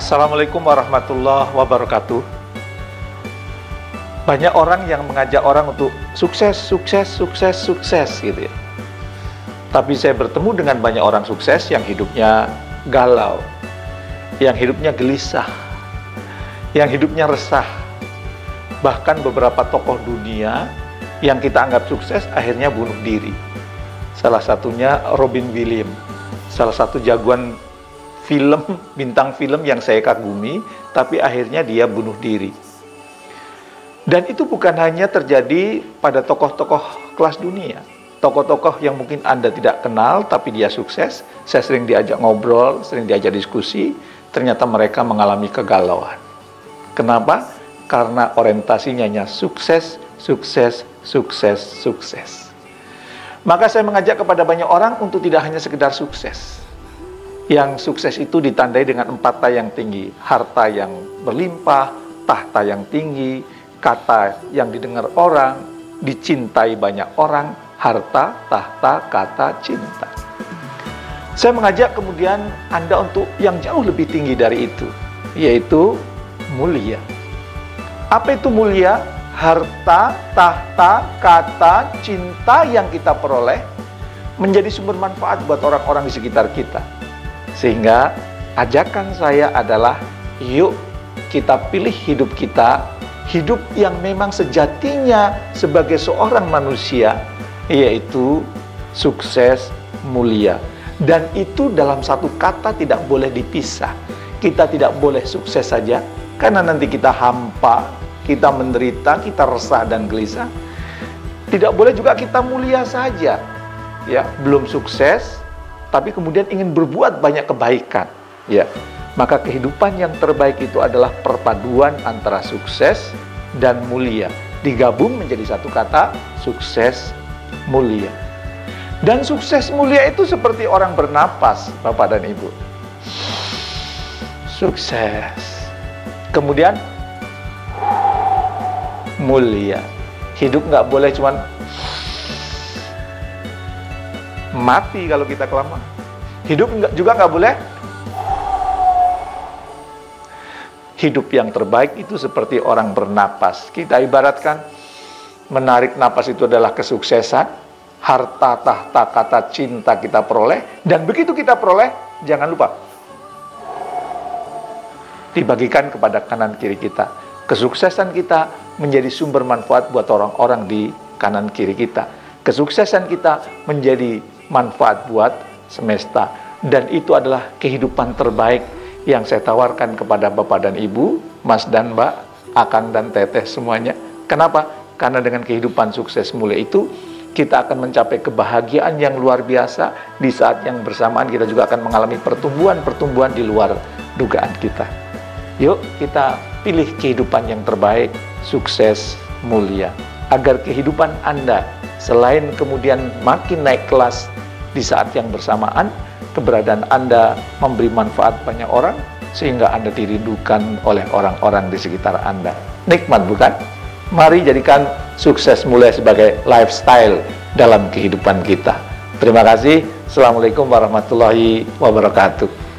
Assalamualaikum warahmatullahi wabarakatuh. Banyak orang yang mengajak orang untuk sukses, sukses, sukses, sukses gitu ya. Tapi saya bertemu dengan banyak orang sukses yang hidupnya galau, yang hidupnya gelisah, yang hidupnya resah. Bahkan beberapa tokoh dunia yang kita anggap sukses akhirnya bunuh diri. Salah satunya Robin Williams, salah satu jagoan film, bintang film yang saya kagumi, tapi akhirnya dia bunuh diri. Dan itu bukan hanya terjadi pada tokoh-tokoh kelas dunia. Tokoh-tokoh yang mungkin Anda tidak kenal, tapi dia sukses. Saya sering diajak ngobrol, sering diajak diskusi, ternyata mereka mengalami kegalauan. Kenapa? Karena orientasinya hanya sukses, sukses, sukses, sukses. Maka saya mengajak kepada banyak orang untuk tidak hanya sekedar sukses, yang sukses itu ditandai dengan empat ta yang tinggi, harta yang berlimpah, tahta yang tinggi, kata yang didengar orang, dicintai banyak orang, harta, tahta, kata, cinta. Saya mengajak kemudian Anda untuk yang jauh lebih tinggi dari itu, yaitu mulia. Apa itu mulia? Harta, tahta, kata, cinta yang kita peroleh menjadi sumber manfaat buat orang-orang di sekitar kita sehingga ajakan saya adalah yuk kita pilih hidup kita, hidup yang memang sejatinya sebagai seorang manusia, yaitu sukses mulia. Dan itu dalam satu kata tidak boleh dipisah. Kita tidak boleh sukses saja, karena nanti kita hampa, kita menderita, kita resah dan gelisah. Tidak boleh juga kita mulia saja. Ya, belum sukses, tapi kemudian ingin berbuat banyak kebaikan, ya. Maka kehidupan yang terbaik itu adalah perpaduan antara sukses dan mulia. Digabung menjadi satu kata, sukses mulia. Dan sukses mulia itu seperti orang bernapas, Bapak dan Ibu. Sukses. Kemudian mulia. Hidup nggak boleh cuman mati kalau kita kelamaan. Hidup juga nggak boleh. Hidup yang terbaik itu seperti orang bernapas. Kita ibaratkan menarik napas itu adalah kesuksesan, harta, tahta, kata cinta kita peroleh, dan begitu kita peroleh, jangan lupa dibagikan kepada kanan kiri kita. Kesuksesan kita menjadi sumber manfaat buat orang-orang di kanan kiri kita. Kesuksesan kita menjadi manfaat buat semesta. Dan itu adalah kehidupan terbaik yang saya tawarkan kepada Bapak dan Ibu, Mas dan Mbak, Akang dan Teteh semuanya. Kenapa? Karena dengan kehidupan sukses mulia itu, kita akan mencapai kebahagiaan yang luar biasa. Di saat yang bersamaan kita juga akan mengalami pertumbuhan-pertumbuhan di luar dugaan kita. Yuk kita pilih kehidupan yang terbaik, sukses, mulia. Agar kehidupan Anda selain kemudian makin naik kelas di saat yang bersamaan keberadaan Anda memberi manfaat banyak orang sehingga Anda dirindukan oleh orang-orang di sekitar Anda. Nikmat bukan? Mari jadikan sukses mulai sebagai lifestyle dalam kehidupan kita. Terima kasih. Assalamualaikum warahmatullahi wabarakatuh.